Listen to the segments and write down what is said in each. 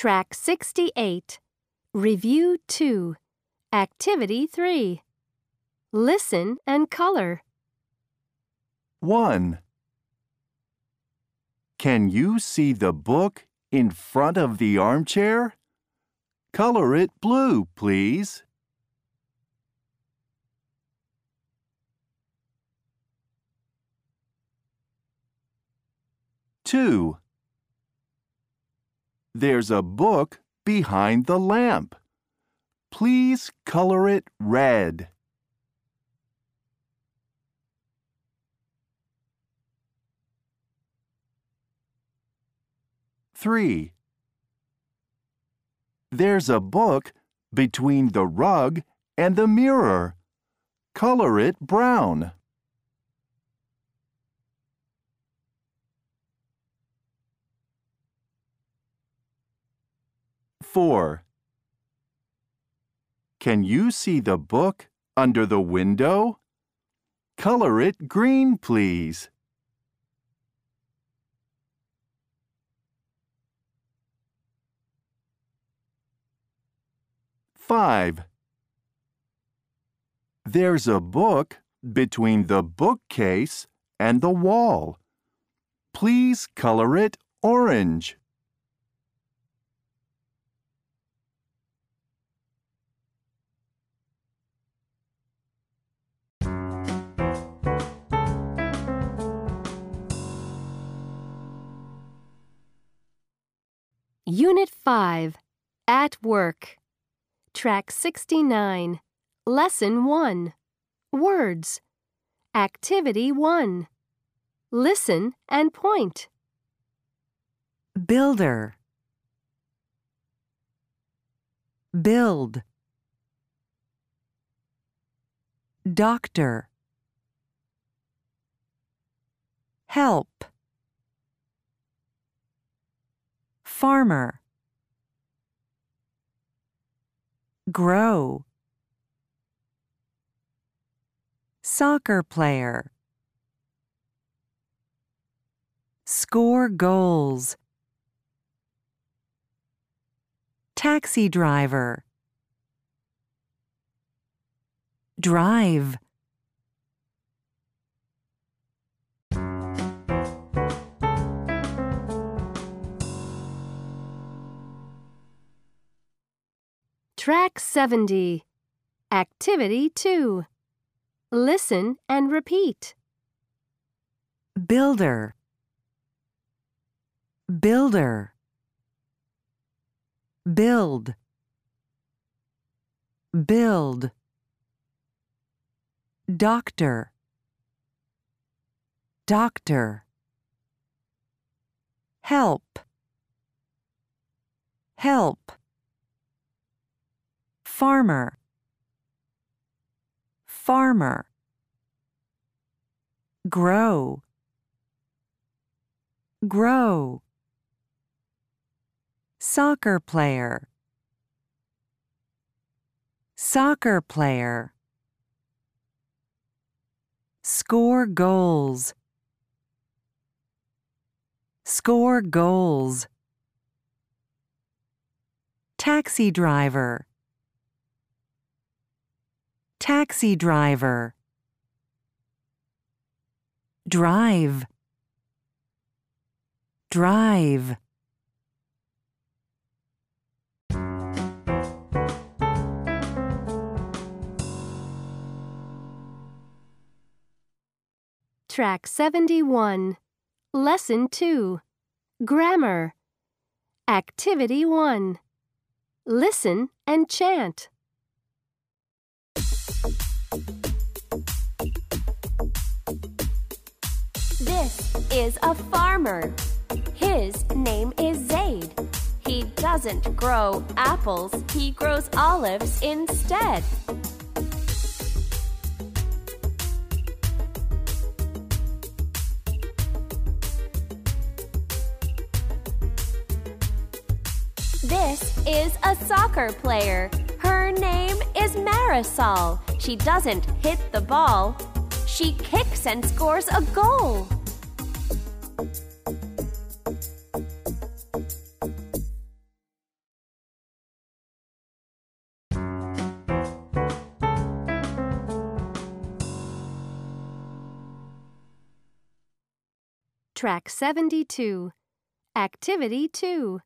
Track 68. Review 2. Activity 3. Listen and color. 1. Can you see the book in front of the armchair? Color it blue, please. Two. There's a book behind the lamp. Please color it red. Three. There's a book between the rug and the mirror. Color it brown. Four. Can you see the book under the window? Color it green, please. Five. There's a book between the bookcase and the wall. Please color it orange. Unit 5. At Work. Track 69. Lesson 1. Words. Activity 1. Listen and point. Builder. Build. Doctor. Help. Farmer. Grow. Soccer player. Score goals. Taxi driver. Drive. Track 70. Activity 2. Listen and repeat. Builder. Builder. Build. Build. Doctor. Doctor. Help. Help. Farmer. Farmer. Grow. Grow. Soccer player. Soccer player. Score goals. Score goals. Taxi driver. Taxi driver. Drive. Drive. Track 71. Lesson 2. Grammar. Activity 1. Listen and chant. Is a farmer. His name is Zaid. He doesn't grow apples, he grows olives instead. This is a soccer player. Her name is Marisol. She doesn't hit the ball, she kicks and scores a goal. Track 72. Activity 2.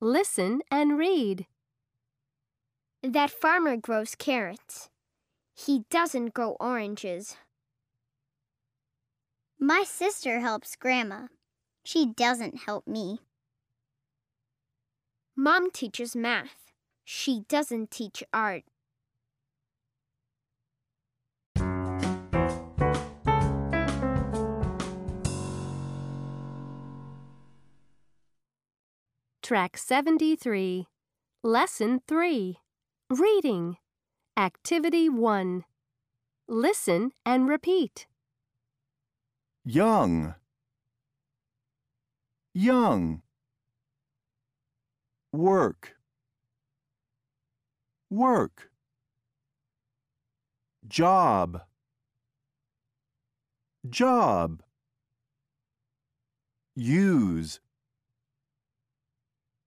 Listen and read. That farmer grows carrots. He doesn't grow oranges. My sister helps Grandma. She doesn't help me. Mom teaches math. She doesn't teach art. Track 73. Lesson 3. Reading. Activity 1. Listen and repeat. Young. Young. Work. Work. Job. Job. Use.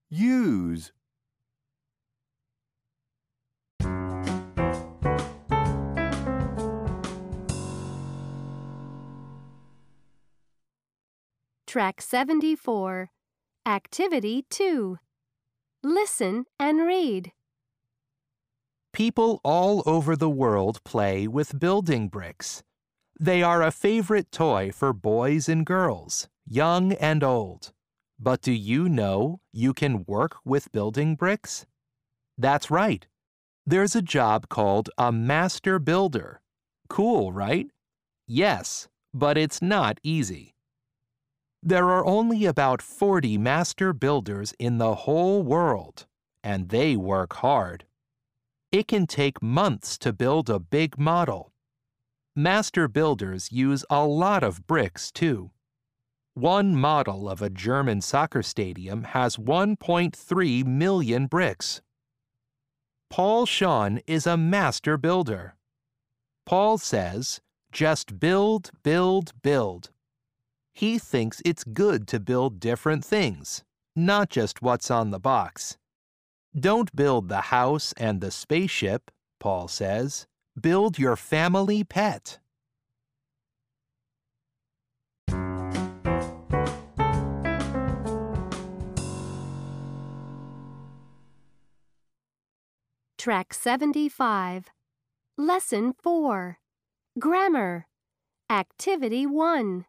Use. Track 74. Activity 2. Listen and read. People all over the world play with building bricks. They are a favorite toy for boys and girls, young and old. But do you know you can work with building bricks? That's right. There's a job called a master builder. Cool, right? Yes, but it's not easy. There are only about 40 master builders in the whole world, and they work hard. It can take months to build a big model. Master builders use a lot of bricks, too. One model of a German soccer stadium has 1.3 million bricks. Paul Sean is a master builder. Paul says, just build, build, build. He thinks it's good to build different things, not just what's on the box. Don't build the house and the spaceship, Paul says. Build your family pet. Track 75. Lesson 4. Grammar. Activity 1.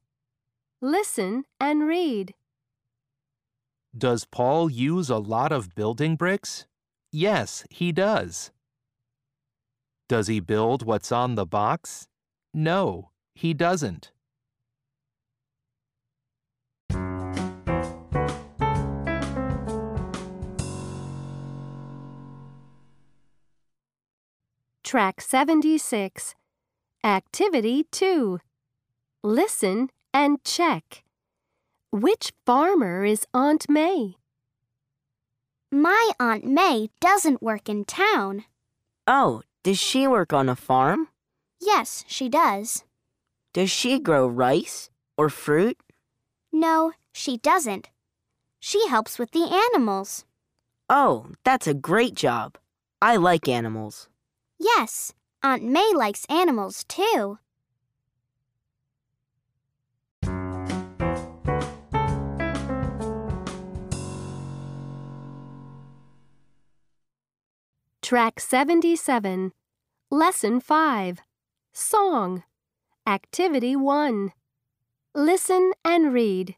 Listen and read. Does Paul use a lot of building bricks? Yes, he does. Does he build what's on the box? No, he doesn't. Track 76. Activity 2. Listen and check. Which farmer is Aunt May? My Aunt May doesn't work in town. Oh, does she work on a farm? Yes, she does. Does she grow rice or fruit? No, she doesn't. She helps with the animals. Oh, that's a great job. I like animals. Yes, Aunt May likes animals too. Track 77. Lesson 5. Song. Activity 1. Listen and read.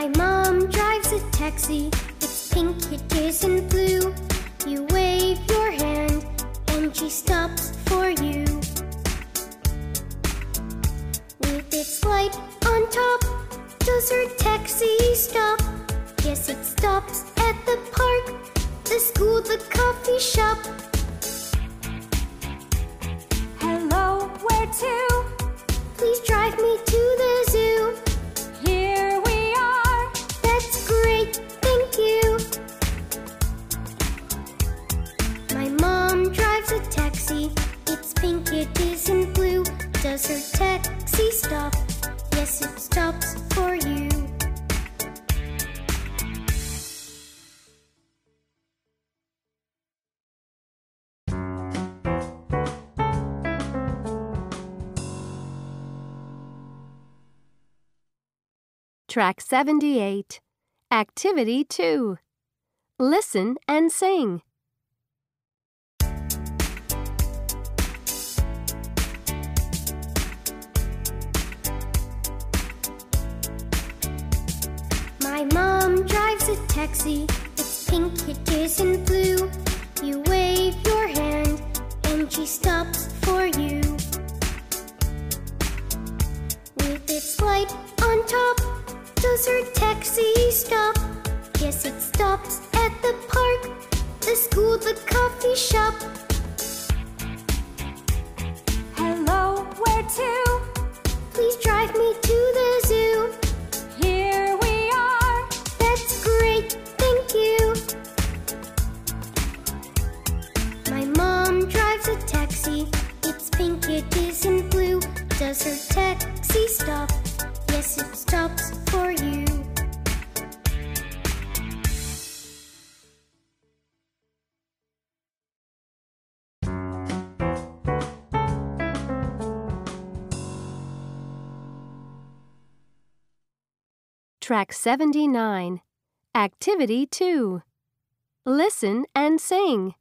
My mom drives a taxi. It's pink, it isn't blue. You wave your hand and she stops for you. With its light on top, does her taxi stop? Yes, it stops at the park, the school, the coffee shop. Track 78. Activity 2. Listen and sing. My mom drives a taxi. It's pink, it isn't blue. You wave your hand and she stops for you. With its light on top, does her taxi stop? Yes, it stops at the park, the school, the coffee shop. Hello, where to? Please drive me to the zoo. Here we are. That's great, thank you. My mom drives a taxi. It's pink, it isn't blue. Does her taxi? It stops for you. Track 79. Activity 2. Listen and sing.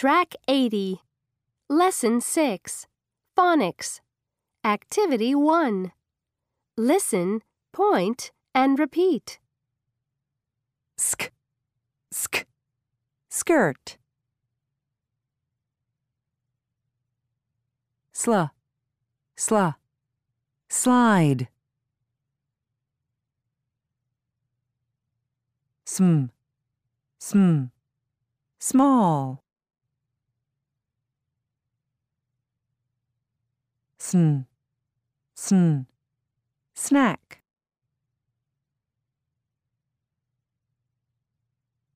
Track 80. Lesson 6. Phonics. Activity 1. Listen, point, and repeat. Sk, sk, skirt. Sla, sla, slide. Sm, sm, small. Sn, sn, snack.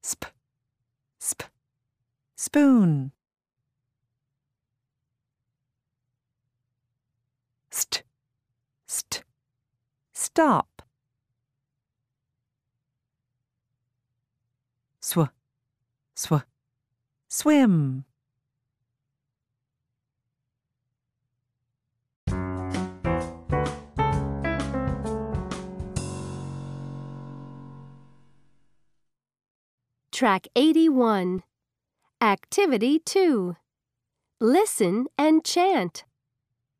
Sp, sp, spoon. St, st, stop. Sw, sw, swim. Track 81. Activity 2. Listen and chant.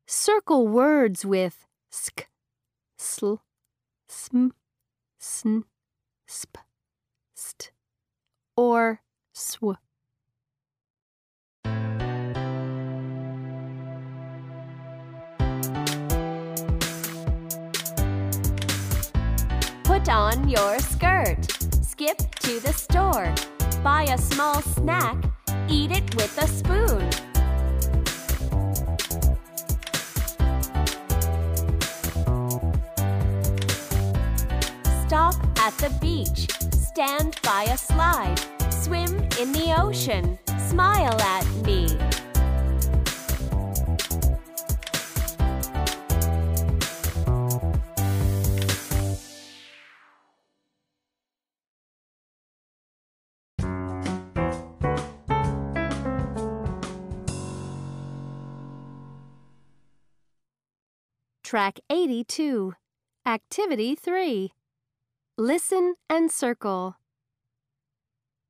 Circle words with sk, sl, sm, sn, sp, st, or sw. Put on your skirt. Skip to the store. Buy a small snack. Eat it with a spoon. Stop at the beach. Stand by a slide. Swim in the ocean. Smile at me. Track 82. Activity 3. Listen and circle.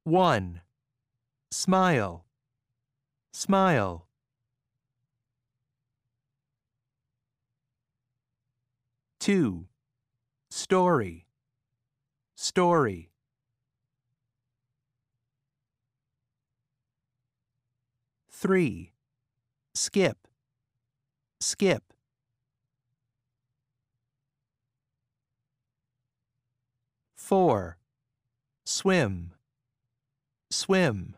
1. smile, smile. Two, story, story. Three, skip, skip. Four, swim, swim.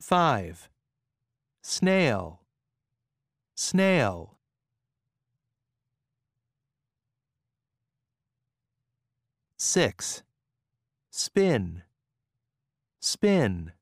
Five, snail, snail. Six, spin, spin.